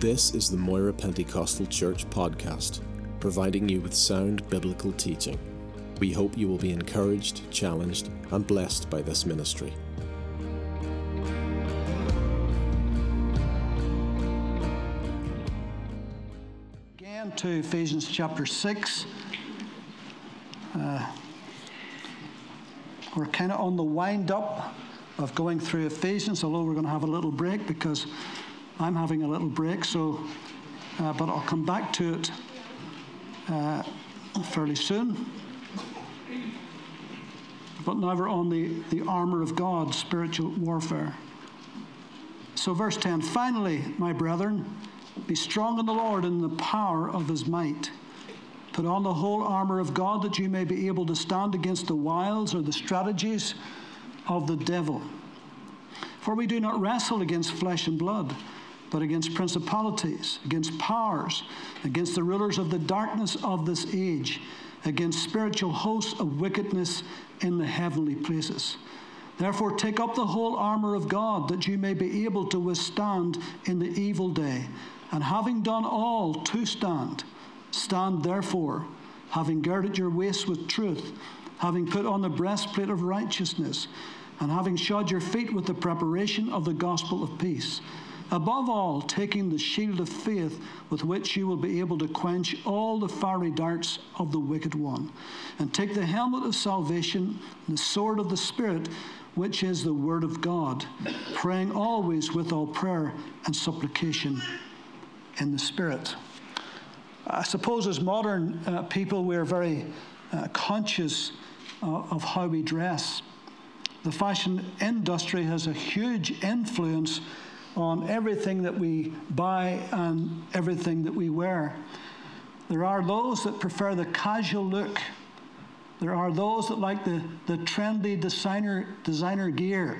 This is the Moira Pentecostal Church podcast, providing you with sound biblical teaching. We hope you will be encouraged, challenged, and blessed by this ministry. Again to Ephesians chapter 6. Uh, we're kind of on the wind up of going through Ephesians, although we're going to have a little break because I'm having a little break. So, uh, but I'll come back to it uh, fairly soon. But now we're on the, the armor of God, spiritual warfare. So, verse 10 Finally, my brethren, be strong in the Lord and in the power of his might. Put on the whole armor of God that you may be able to stand against the wiles or the strategies of the devil. For we do not wrestle against flesh and blood, but against principalities, against powers, against the rulers of the darkness of this age, against spiritual hosts of wickedness in the heavenly places. Therefore, take up the whole armor of God, that you may be able to withstand in the evil day. And having done all to stand, stand therefore, having girded your waist with truth, having put on the breastplate of righteousness, and having shod your feet with the preparation of the gospel of peace. Above all, taking the shield of faith with which you will be able to quench all the fiery darts of the wicked one. And take the helmet of salvation, the sword of the Spirit, which is the word of God, praying always with all prayer and supplication in the Spirit. I suppose as modern uh, people, we're very uh, conscious uh, of how we dress. The fashion industry has a huge influence on everything that we buy and everything that we wear. There are those that prefer the casual look. There are those that like the, the trendy designer, designer gear.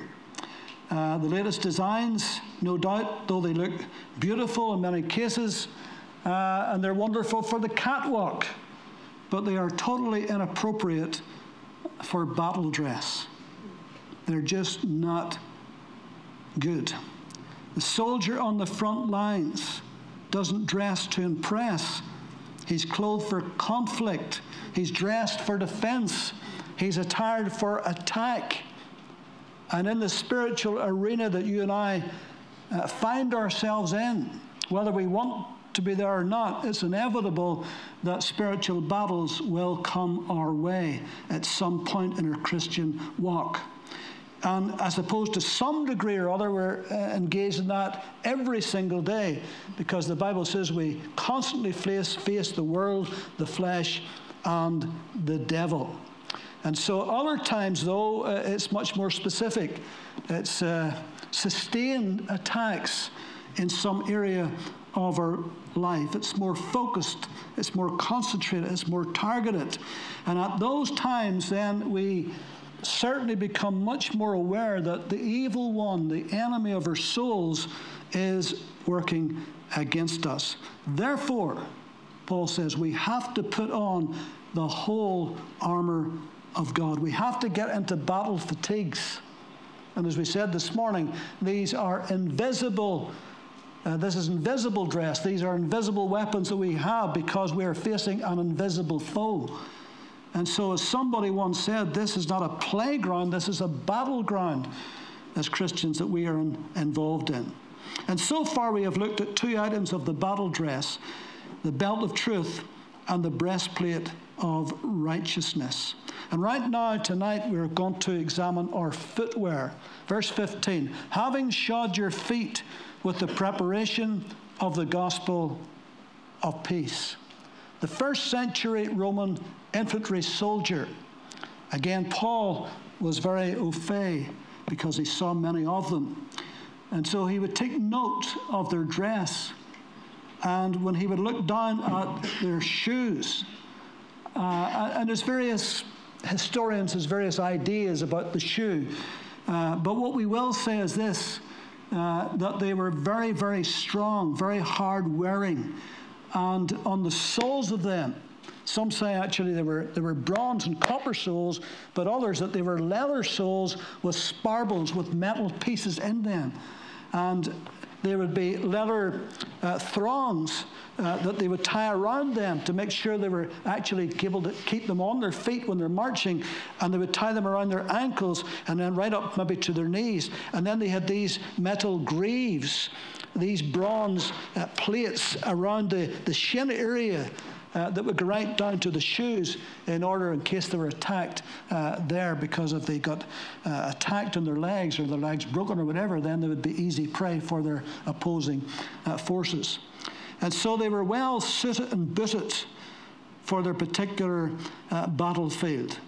Uh, the latest designs, no doubt, though they look beautiful in many cases, uh, and they're wonderful for the catwalk, but they are totally inappropriate for battle dress. They're just not good. The soldier on the front lines doesn't dress to impress. He's clothed for conflict. He's dressed for defense. He's attired for attack. And in the spiritual arena that you and I uh, find ourselves in, whether we want to be there or not, it's inevitable that spiritual battles will come our way at some point in our Christian walk. And I suppose to some degree or other, we're uh, engaged in that every single day because the Bible says we constantly face, face the world, the flesh, and the devil. And so, other times, though, uh, it's much more specific. It's uh, sustained attacks in some area of our life. It's more focused, it's more concentrated, it's more targeted. And at those times, then we certainly become much more aware that the evil one, the enemy of our souls, is working against us. Therefore, Paul says, we have to put on the whole armor of God. We have to get into battle fatigues. And as we said this morning, these are invisible. Uh, this is invisible dress. These are invisible weapons that we have because we are facing an invisible foe. And so, as somebody once said, this is not a playground, this is a battleground as Christians that we are in, involved in. And so far, we have looked at two items of the battle dress the belt of truth and the breastplate of righteousness. And right now, tonight, we're going to examine our footwear. Verse 15 having shod your feet with the preparation of the gospel of peace. The first century Roman infantry soldier, again, Paul was very au fait because he saw many of them. And so he would take note of their dress. And when he would look down at their shoes, uh, and there's various historians, there's various ideas about the shoe. Uh, but what we will say is this uh, that they were very, very strong, very hard wearing. And on the soles of them, some say actually they were, they were bronze and copper soles, but others that they were leather soles with sparbles, with metal pieces in them. And there would be leather uh, thongs uh, that they would tie around them to make sure they were actually able to keep them on their feet when they're marching. And they would tie them around their ankles and then right up maybe to their knees. And then they had these metal greaves, these bronze uh, plates around the, the shin area uh, that would go right down to the shoes in order in case they were attacked uh, there because if they got uh, attacked on their legs or their legs broken or whatever, then they would be easy prey for their opposing uh, forces. And so they were well suited and booted for their particular uh, battlefield.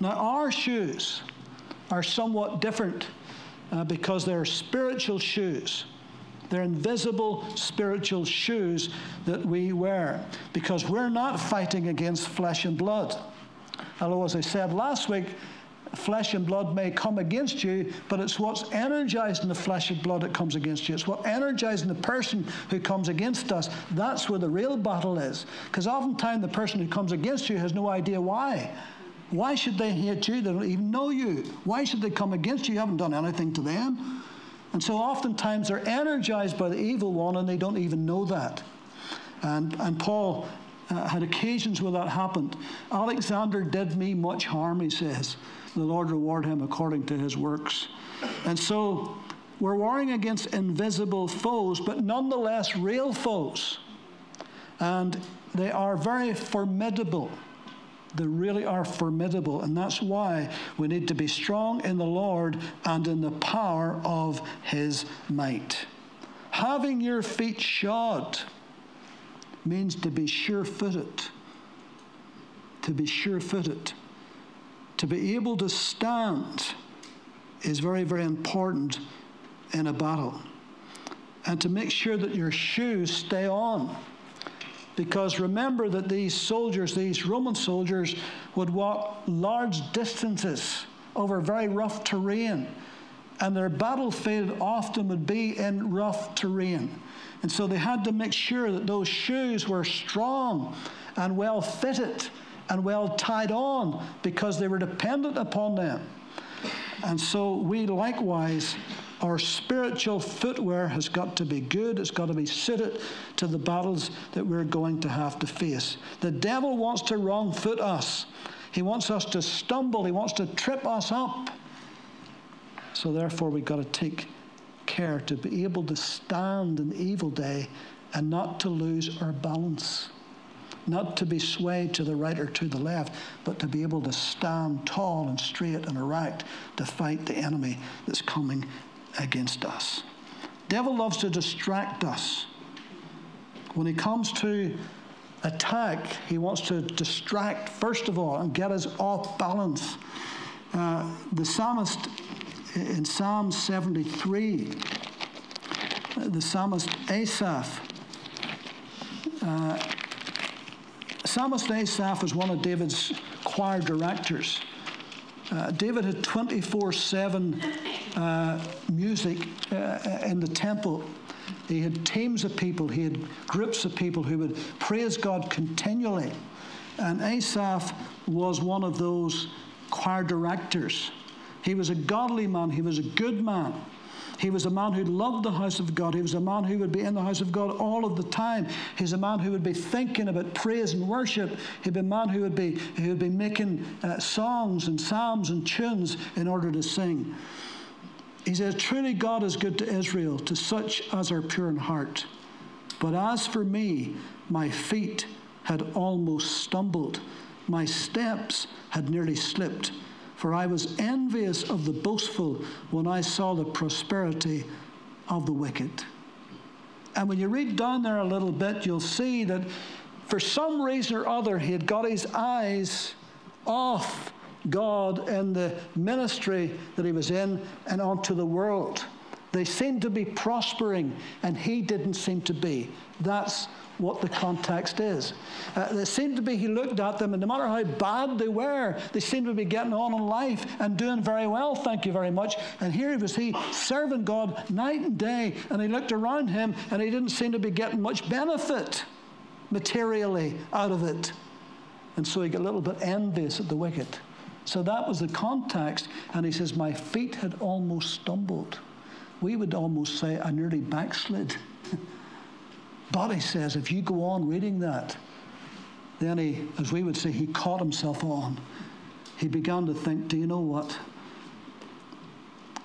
Now, our shoes are somewhat different uh, because they're spiritual shoes. They're invisible spiritual shoes that we wear because we're not fighting against flesh and blood. Although, as I said last week, flesh and blood may come against you, but it's what's energizing the flesh and blood that comes against you. It's what energizing the person who comes against us. That's where the real battle is. Because oftentimes the person who comes against you has no idea why. Why should they hate you? They don't even know you. Why should they come against you? You haven't done anything to them. And so oftentimes they're energized by the evil one and they don't even know that. And, and Paul uh, had occasions where that happened. Alexander did me much harm, he says. The Lord reward him according to his works. And so we're warring against invisible foes, but nonetheless real foes. And they are very formidable. They really are formidable. And that's why we need to be strong in the Lord and in the power of his might. Having your feet shod means to be sure footed. To be sure footed. To be able to stand is very, very important in a battle. And to make sure that your shoes stay on because remember that these soldiers, these Roman soldiers, would walk large distances over very rough terrain. And their battlefield often would be in rough terrain. And so they had to make sure that those shoes were strong and well fitted and well tied on because they were dependent upon them. And so we likewise our spiritual footwear has got to be good. It's got to be suited to the battles that we're going to have to face. The devil wants to wrong foot us, he wants us to stumble, he wants to trip us up. So, therefore, we've got to take care to be able to stand in the evil day and not to lose our balance. Not to be swayed to the right or to the left, but to be able to stand tall and straight and erect to fight the enemy that's coming against us. Devil loves to distract us. When he comes to attack, he wants to distract first of all and get us off balance. Uh, the psalmist in Psalm 73, the psalmist Asaph, uh, psalmist Asaph was one of David's choir directors. Uh, David had 24 7 uh, music uh, in the temple. He had teams of people, he had groups of people who would praise God continually. And Asaph was one of those choir directors. He was a godly man, he was a good man. He was a man who loved the house of God. He was a man who would be in the house of God all of the time. He's a man who would be thinking about praise and worship. He'd be a man who would be, who would be making uh, songs and psalms and tunes in order to sing. He says, Truly God is good to Israel, to such as are pure in heart. But as for me, my feet had almost stumbled, my steps had nearly slipped. For I was envious of the boastful when I saw the prosperity of the wicked. And when you read down there a little bit, you'll see that for some reason or other, he had got his eyes off God and the ministry that he was in and onto the world. They seemed to be prospering, and he didn't seem to be. That's what the context is. Uh, it seemed to be he looked at them, and no matter how bad they were, they seemed to be getting on in life and doing very well, thank you very much. And here he was he serving God night and day, and he looked around him, and he didn't seem to be getting much benefit materially out of it. And so he got a little bit envious at the wicked. So that was the context, and he says, My feet had almost stumbled. we would almost say, I nearly backslid. but he says, if you go on reading that, then he, as we would say, he caught himself on. He began to think, do you know what?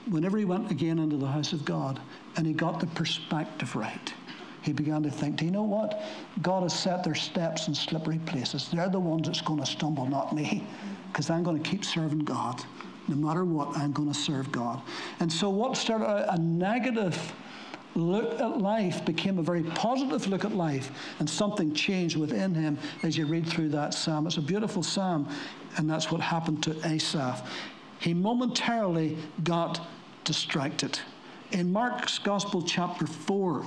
Whenever he went again into the house of God and he got the perspective right, he began to think, do you know what? God has set their steps in slippery places. They're the ones that's going to stumble, not me, because I'm going to keep serving God. No matter what, I'm going to serve God. And so, what started a negative look at life became a very positive look at life, and something changed within him as you read through that psalm. It's a beautiful psalm, and that's what happened to Asaph. He momentarily got distracted. In Mark's Gospel, chapter 4,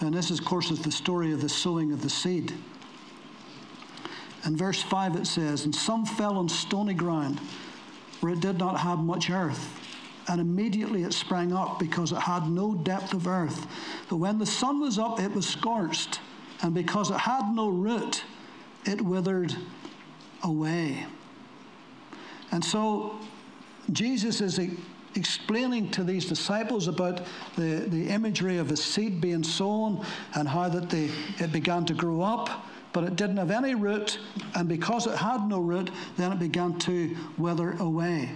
And this, of course, is the story of the sowing of the seed. In verse 5, it says, And some fell on stony ground where it did not have much earth. And immediately it sprang up because it had no depth of earth. But when the sun was up, it was scorched. And because it had no root, it withered away. And so Jesus is explaining to these disciples about the, the imagery of a seed being sown and how that they, it began to grow up, but it didn't have any root, and because it had no root, then it began to wither away.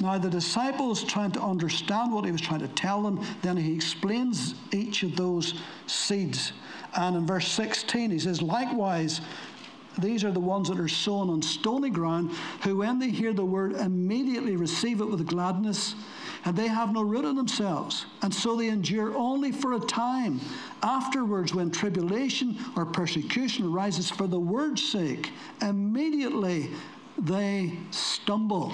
Now, the disciples trying to understand what he was trying to tell them, then he explains each of those seeds. And in verse 16, he says, Likewise, these are the ones that are sown on stony ground, who, when they hear the word, immediately receive it with gladness and they have no root in themselves, and so they endure only for a time. Afterwards, when tribulation or persecution arises for the word's sake, immediately they stumble.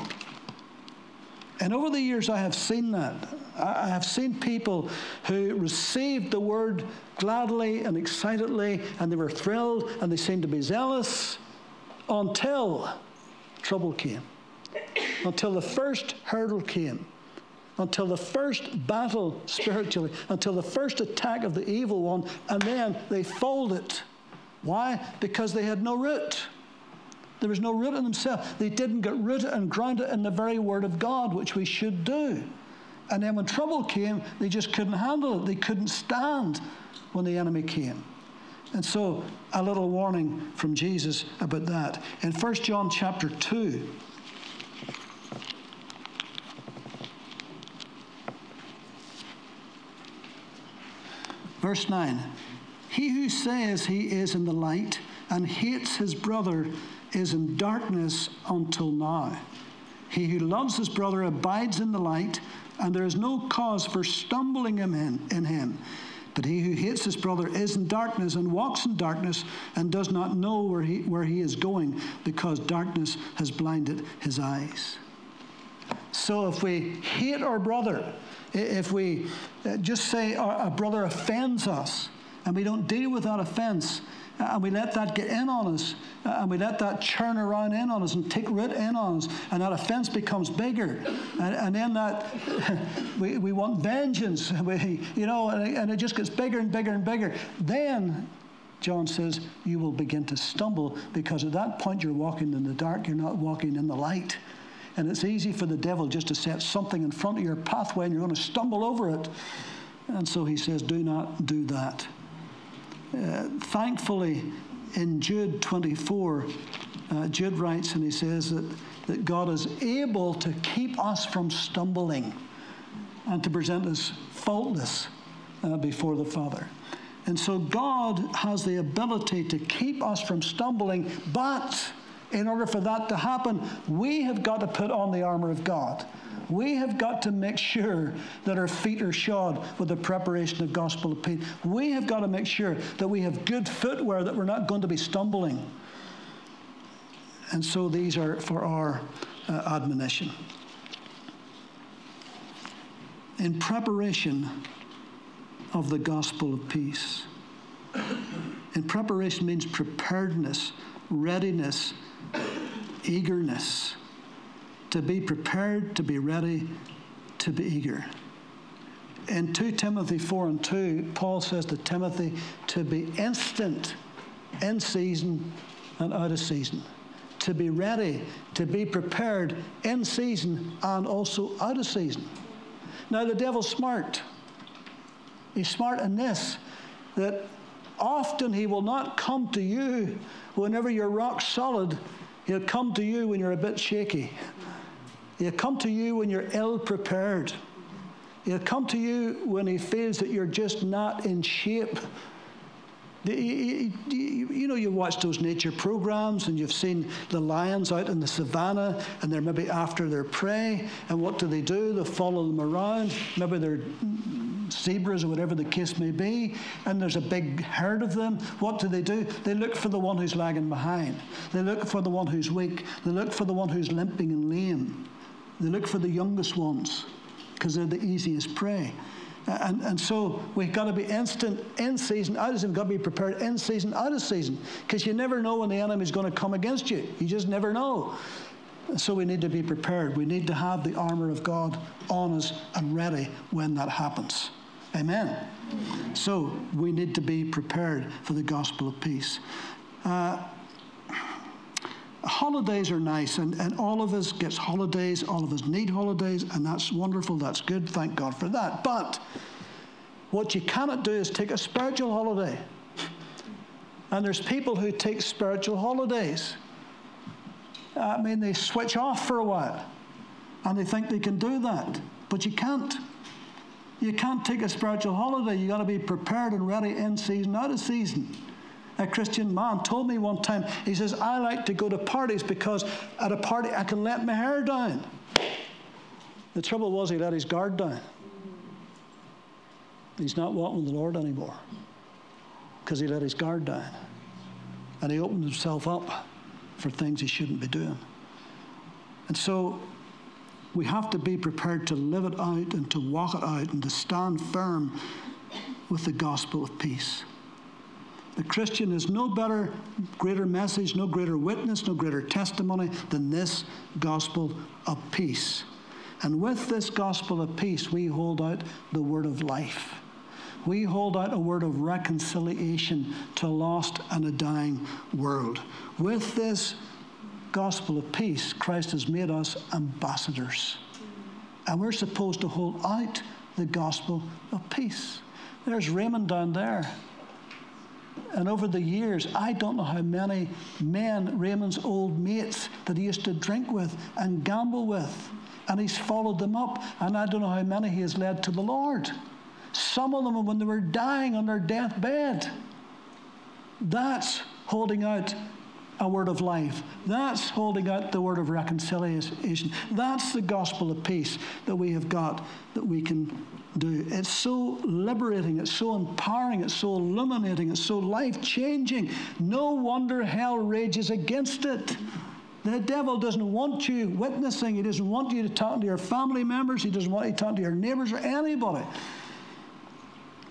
And over the years, I have seen that. I have seen people who received the word gladly and excitedly, and they were thrilled, and they seemed to be zealous until trouble came, until the first hurdle came until the first battle spiritually, until the first attack of the evil one, and then they folded. Why? Because they had no root. There was no root in themselves. They didn't get rooted and grounded in the very word of God, which we should do. And then when trouble came, they just couldn't handle it. They couldn't stand when the enemy came. And so, a little warning from Jesus about that. In 1 John chapter 2, Verse 9 He who says he is in the light and hates his brother is in darkness until now. He who loves his brother abides in the light, and there is no cause for stumbling in, in him. But he who hates his brother is in darkness and walks in darkness and does not know where he, where he is going because darkness has blinded his eyes. So if we hate our brother, if we uh, just say a brother offends us and we don't deal with that offense, uh, and we let that get in on us, uh, and we let that churn around in on us and take root in on us, and that offense becomes bigger, and, and then that we, we want vengeance, we, you know, and, and it just gets bigger and bigger and bigger. Then John says you will begin to stumble because at that point you're walking in the dark, you're not walking in the light. And it's easy for the devil just to set something in front of your pathway and you're going to stumble over it. And so he says, do not do that. Uh, thankfully, in Jude 24, uh, Jude writes and he says that, that God is able to keep us from stumbling and to present us faultless uh, before the Father. And so God has the ability to keep us from stumbling, but in order for that to happen, we have got to put on the armor of God. We have got to make sure that our feet are shod with the preparation of gospel of peace. We have got to make sure that we have good footwear, that we're not going to be stumbling. And so these are for our uh, admonition. In preparation of the gospel of peace. In preparation means preparedness, readiness, eagerness, to be prepared, to be ready, to be eager. In 2 Timothy 4 and 2, Paul says to Timothy to be instant in season and out of season. To be ready, to be prepared in season and also out of season. Now, the devil's smart. He's smart in this that often he will not come to you whenever you're rock solid, he'll come to you when you're a bit shaky. He'll come to you when you're ill prepared. He'll come to you when he feels that you're just not in shape you know, you watch those nature programs and you've seen the lions out in the savannah and they're maybe after their prey. And what do they do? They follow them around. Maybe they're zebras or whatever the case may be. And there's a big herd of them. What do they do? They look for the one who's lagging behind. They look for the one who's weak. They look for the one who's limping and lame. They look for the youngest ones because they're the easiest prey. And, and so we've got to be instant in season, out of season. Got to be prepared in season, out of season. Because you never know when the enemy is going to come against you. You just never know. So we need to be prepared. We need to have the armor of God on us and ready when that happens. Amen. So we need to be prepared for the gospel of peace. Uh, holidays are nice, and, and all of us gets holidays. All of us need holidays, and that's wonderful. That's good. Thank God for that. But what you cannot do is take a spiritual holiday. And there's people who take spiritual holidays. I mean, they switch off for a while, and they think they can do that, but you can't. You can't take a spiritual holiday. You've got to be prepared and ready in season, out of season a Christian man told me one time, he says, I like to go to parties because at a party I can let my hair down. The trouble was he let his guard down. He's not walking with the Lord anymore because he let his guard down. And he opened himself up for things he shouldn't be doing. And so we have to be prepared to live it out and to walk it out and to stand firm with the gospel of peace. The Christian is no better, greater message, no greater witness, no greater testimony than this gospel of peace. And with this gospel of peace, we hold out the word of life. We hold out a word of reconciliation to a lost and a dying world. With this gospel of peace, Christ has made us ambassadors. And we're supposed to hold out the gospel of peace. There's Raymond down there. And over the years, I don't know how many men, Raymond's old mates, that he used to drink with and gamble with. And he's followed them up. And I don't know how many he has led to the Lord. Some of them, when they were dying on their deathbed, that's holding out a word of life. That's holding out the word of reconciliation. That's the gospel of peace that we have got that we can do. It's so liberating, it's so empowering, it's so illuminating, it's so life changing. No wonder hell rages against it. The devil doesn't want you witnessing, he doesn't want you to talk to your family members, he doesn't want you to talk to your neighbors or anybody.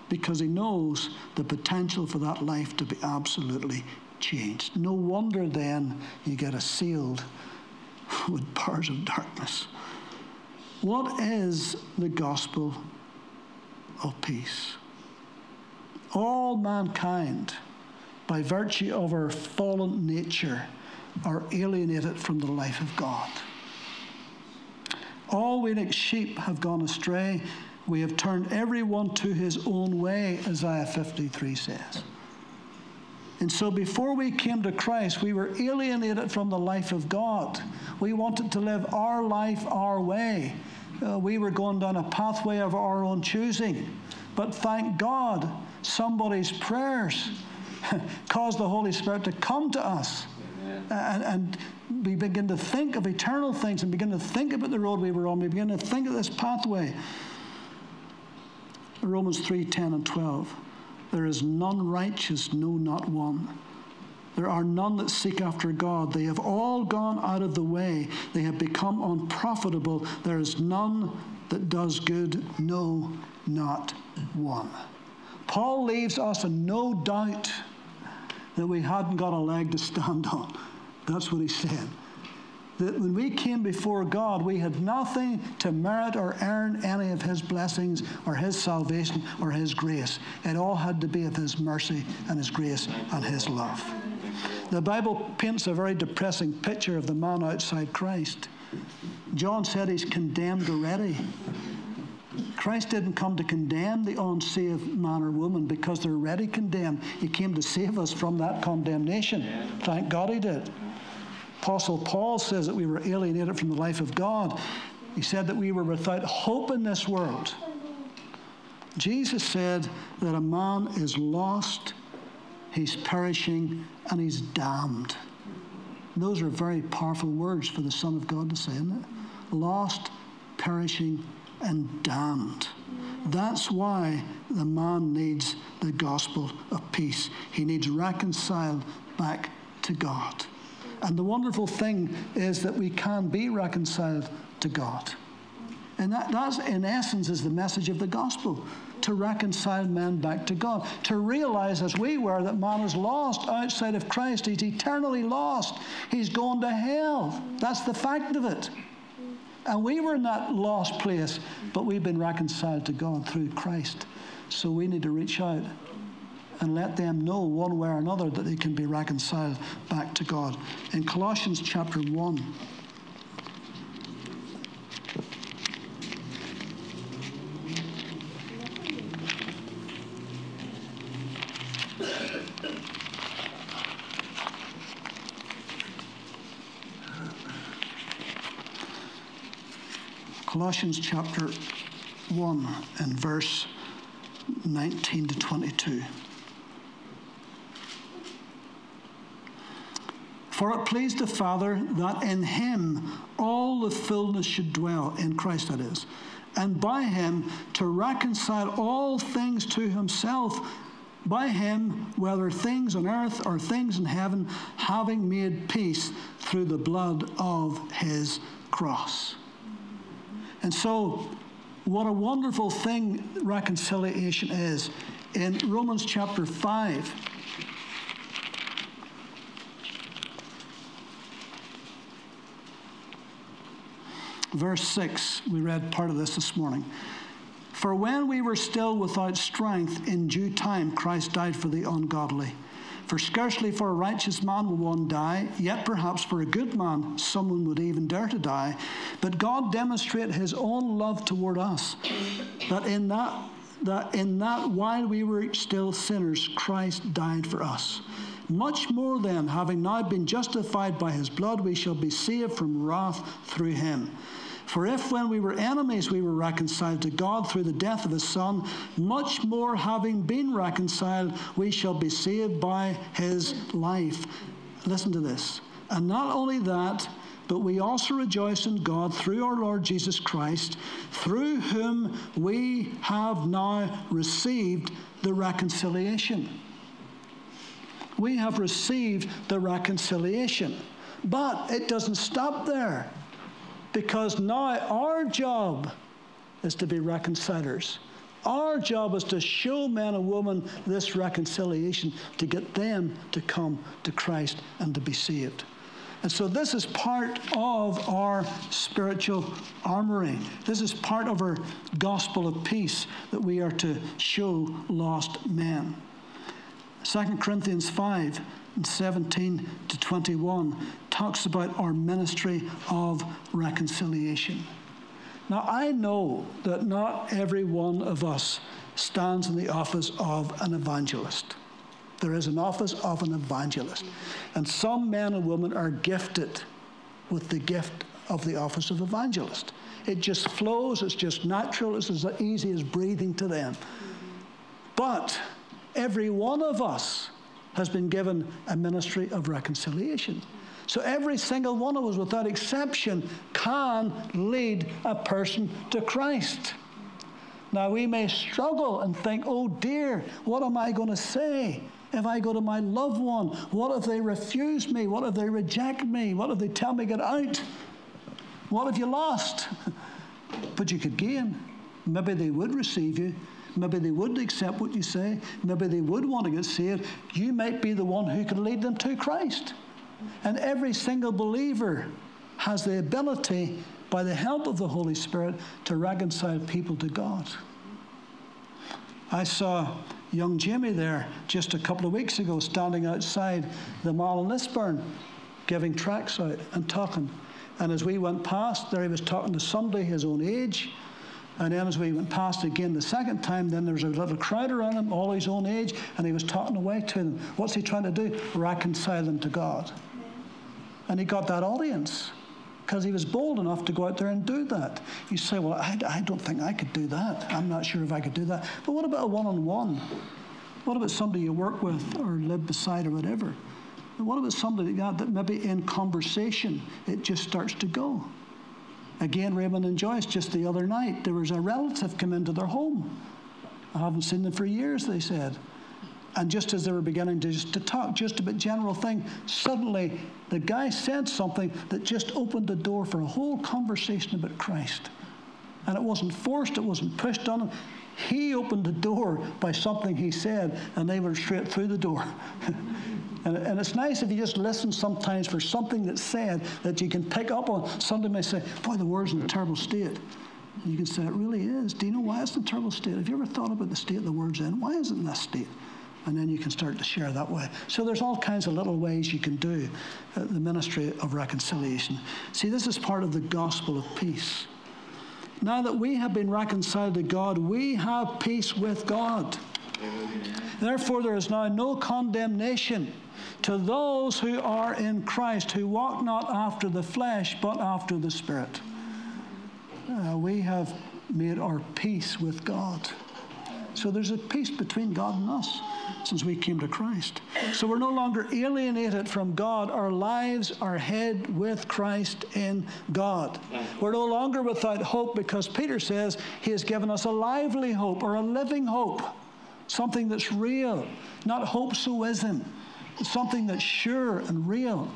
Because he knows the potential for that life to be absolutely changed. No wonder then you get assailed with powers of darkness. What is the gospel of peace. All mankind, by virtue of our fallen nature, are alienated from the life of God. All we like sheep have gone astray. We have turned everyone to his own way, Isaiah 53 says. And so before we came to Christ, we were alienated from the life of God. We wanted to live our life our way uh, we were going down a pathway of our own choosing. But thank God, somebody's prayers caused the Holy Spirit to come to us. And, and, we begin to think of eternal things and begin to think about the road we were on. We begin to think of this pathway. Romans 3 10 and 12. There is none righteous, no, not one. There are none that seek after God. They have all gone out of the way. They have become unprofitable. There is none that does good, no, not one. Paul leaves us in no doubt that we hadn't got a leg to stand on. That's what he said. That when we came before God, we had nothing to merit or earn any of His blessings or His salvation or His grace. It all had to be of His mercy and His grace and His love. The Bible paints a very depressing picture of the man outside Christ. John said he's condemned already. Christ didn't come to condemn the unsaved man or woman because they're already condemned. He came to save us from that condemnation. Thank God he did. Apostle Paul says that we were alienated from the life of God. He said that we were without hope in this world. Jesus said that a man is lost, he's perishing, and he's damned. Those are very powerful words for the Son of God to say, isn't it? Lost, perishing, and damned. That's why the man needs the gospel of peace. He needs reconciled back to God. And the wonderful thing is that we can be reconciled to God. And that, that's, in essence, is the message of the gospel to reconcile men back to God. To realize, as we were, that man is lost outside of Christ. He's eternally lost. He's gone to hell. That's the fact of it. And we were in that lost place, but we've been reconciled to God through Christ. So we need to reach out and let them know one way or another that they can be reconciled back to God. In Colossians chapter 1, Colossians chapter 1 and verse 19 to 22. For it pleased the Father that in him all the fullness should dwell, in Christ that is, and by him to reconcile all things to himself, by him, whether things on earth or things in heaven, having made peace through the blood of his cross. And so, what a wonderful thing reconciliation is. In Romans chapter 5, verse 6. We read part of this this morning. For when we were still without strength, in due time Christ died for the ungodly. For scarcely for a righteous man will one die, yet perhaps for a good man someone would even dare to die. But God demonstrated his own love toward us, that in that, that in that while we were still sinners, Christ died for us. Much more then, having now been justified by his blood, we shall be saved from wrath through him. For if when we were enemies we were reconciled to God through the death of his Son, much more having been reconciled, we shall be saved by his life. Listen to this. And not only that, but we also rejoice in God through our Lord Jesus Christ, through whom we have now received the reconciliation. We have received the reconciliation. But it doesn't stop there. Because now our job is to be reconcilers. Our job is to show men and women this reconciliation to get them to come to Christ and to be saved. And so this is part of our spiritual armory. This is part of our gospel of peace that we are to show lost men. 2 Corinthians 5 and 17 to 21 talks about our ministry of reconciliation. Now, I know that not every one of us stands in the office of an evangelist. There is an office of an evangelist. And some men and women are gifted with the gift of the office of evangelist. It just flows, it's just natural, it's as easy as breathing to them. But every one of us has been given a ministry of reconciliation. So every single one of us, without exception, can lead a person to Christ. Now, we may struggle and think, oh dear, what am I going to say? If I go to my loved one, what if they refuse me? What if they reject me? What if they tell me get out? What if you lost? but you could gain. Maybe they would receive you. Maybe they would accept what you say. Maybe they would want to get saved. You might be the one who can lead them to Christ. And every single believer has the ability, by the help of the Holy Spirit, to reconcile people to God. I saw young Jimmy there just a couple of weeks ago standing outside the mall in Lisburn giving tracts out and talking. And as we went past, there he was talking to somebody his own age. And then as we went past again the second time, then there was a little crowd around him, all his own age, and he was talking away to them. What's he trying to do? Reconcile them to God. And he got that audience because he was bold enough to go out there and do that. You say, Well, I, I don't think I could do that. I'm not sure if I could do that. But what about a one on one? What about somebody you work with or live beside or whatever? And what about somebody that, that maybe in conversation it just starts to go? Again, Raymond and Joyce, just the other night, there was a relative come into their home. I haven't seen them for years, they said. And just as they were beginning to, to talk just about general thing, suddenly the guy said something that just opened the door for a whole conversation about Christ. And it wasn't forced, it wasn't pushed on him. He opened the door by something he said, and they went straight through the door. and, and, it's nice if you just listen sometimes for something that's said that you can pick up on. Somebody may say, Boy, the word's in a terrible state. And you can say, It really is. Do you know why it's in a terrible state? Have you ever thought about the state the word's in? Why is it in that state? And then you can start to share that way. So there's all kinds of little ways you can do uh, the ministry of reconciliation. See, this is part of the gospel of peace. Now that we have been reconciled to God, we have peace with God. Therefore, there is now no condemnation to those who are in Christ, who walk not after the flesh, but after the Spirit. Uh, we have made our peace with God. So there's a peace between God and us since we came to Christ. So we're no longer alienated from God. Our lives are hid with Christ in God. We're no longer without hope because Peter says he has given us a lively hope or a living hope, something that's real, not hopesoism, something that's sure and real.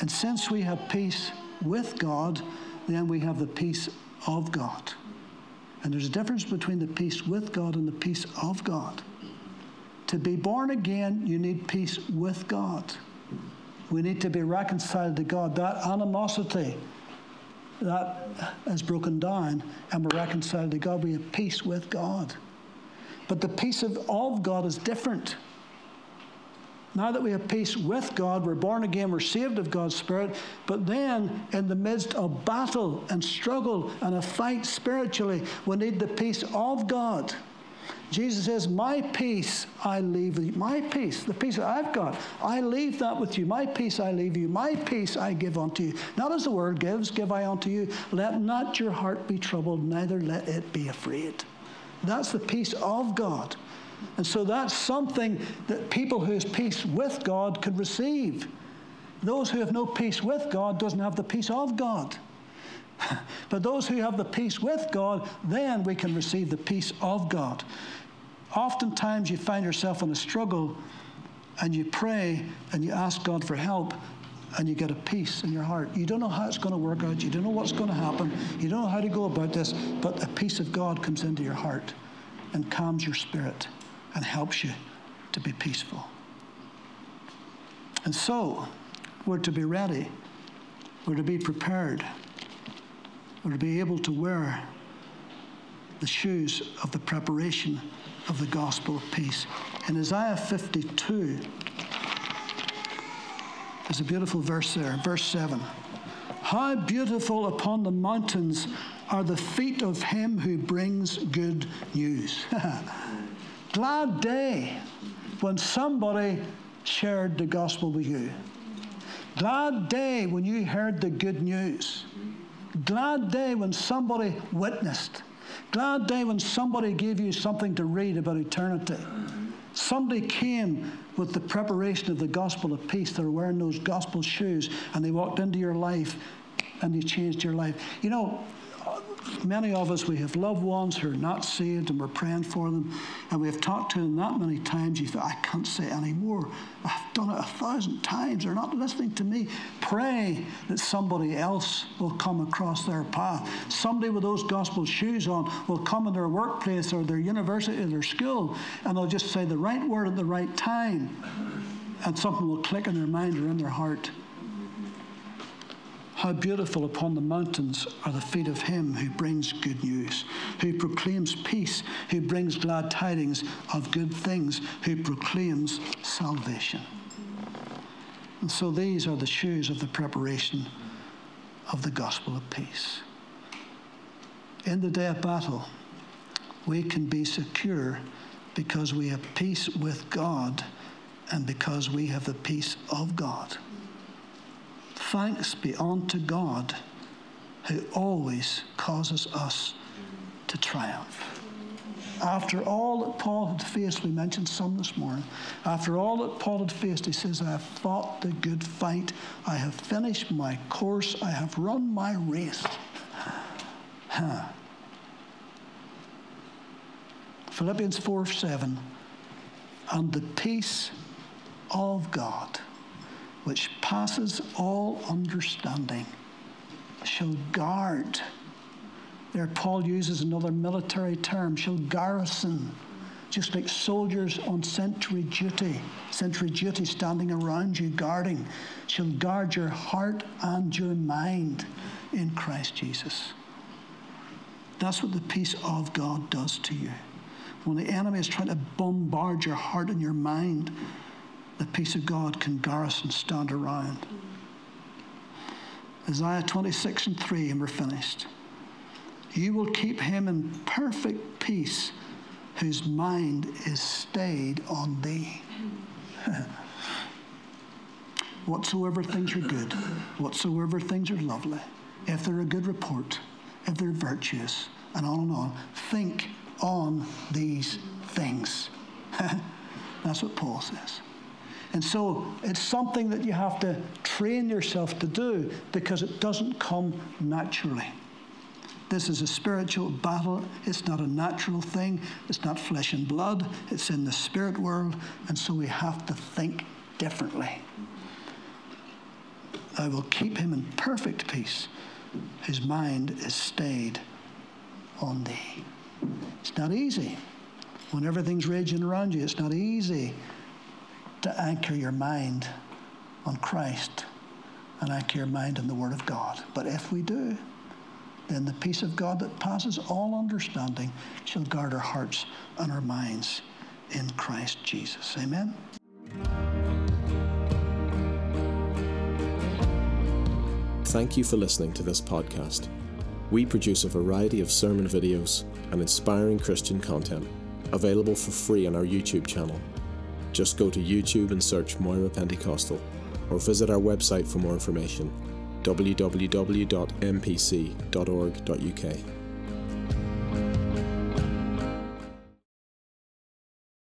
And since we have peace with God, then we have the peace of God. And there's a difference between the peace with God and the peace of God. To be born again, you need peace with God. We need to be reconciled to God. That animosity that is broken down and we're reconciled to God. We have peace with God. But the peace of, of God is different. Now that we have peace with God, we're born again, we're saved of God's Spirit, but then in the midst of battle and struggle and a fight spiritually, we need the peace of God. Jesus says, My peace I leave you. My peace, the peace that I've got, I leave that with you. My peace I leave you. My peace I give unto you. Not as the word gives, give I unto you. Let not your heart be troubled, neither let it be afraid. That's the peace of God. And so that's something that people who have peace with God could receive. Those who have no peace with God doesn't have the peace of God. but those who have the peace with God, then we can receive the peace of God. Oftentimes you find yourself in a struggle and you pray and you ask God for help and you get a peace in your heart. You don't know how it's going to work out. You don't know what's going to happen. You don't know how to go about this, but the peace of God comes into your heart and calms your spirit and helps you to be peaceful. And so, we're to be ready, we're to be prepared we're to be able to wear the shoes of the preparation of the gospel of peace. In Isaiah 52, there's a beautiful verse there, verse 7. How beautiful upon the mountains are the feet of him who brings good news. Glad day when somebody shared the gospel with you. Glad day when you heard the good news. Glad day when somebody witnessed. Glad day when somebody gave you something to read about eternity. Somebody came with the preparation of the gospel of peace. They were wearing those gospel shoes and they walked into your life and they changed your life. You know, many of us, we have loved ones who are not saved and we're praying for them. And we have talked to them that many times, you thought, I can't say anymore. I've done it a thousand times. They're not listening to me. Pray that somebody else will come across their path. Somebody with those gospel shoes on will come in their workplace or their university or their school and they'll just say the right word at the right time. And something will click in their mind or in their heart. How beautiful upon the mountains are the feet of him who brings good news, who proclaims peace, who brings glad tidings of good things, who proclaims salvation. And so these are the shoes of the preparation of the gospel of peace. In the day of battle, we can be secure because we have peace with God and because we have the peace of God. Thanks be unto God who always causes us to triumph. After all that Paul had faced, we mentioned some this morning, after all that Paul had faced, he says, I have fought the good fight, I have finished my course, I have run my race. Huh. Philippians 4 7, and the peace of God which passes all understanding, shall guard. There, Paul uses another military term, shall garrison, just like soldiers on sentry duty, sentry duty standing around you, guarding, shall guard your heart and your mind in Christ Jesus. That's what the peace of God does to you. When the enemy is trying to bombard your heart and your mind, the peace of God can garrison, stand around. Isaiah 26 and 3, and we're finished. You will keep him in perfect peace whose mind is stayed on thee. whatsoever things are good, whatsoever things are lovely, if they're a good report, if they're virtuous, and on and on, think on these things. That's what Paul says. And so it's something that you have to train yourself to do because it doesn't come naturally. This is a spiritual battle. It's not a natural thing. It's not flesh and blood. It's in the spirit world. And so we have to think differently. I will keep him in perfect peace. His mind is stayed on thee. It's not easy. When everything's raging around you, it's not easy to anchor your mind on Christ and anchor your mind on the Word of God. But if we do, then the peace of God that passes all understanding shall guard our hearts and our minds in Christ Jesus. Amen. Thank you for listening to this podcast. We produce a variety of sermon videos and inspiring Christian content available for free on our YouTube channel just go to YouTube and search Moira Pentecostal or visit our website for more information www.mpc.org.uk.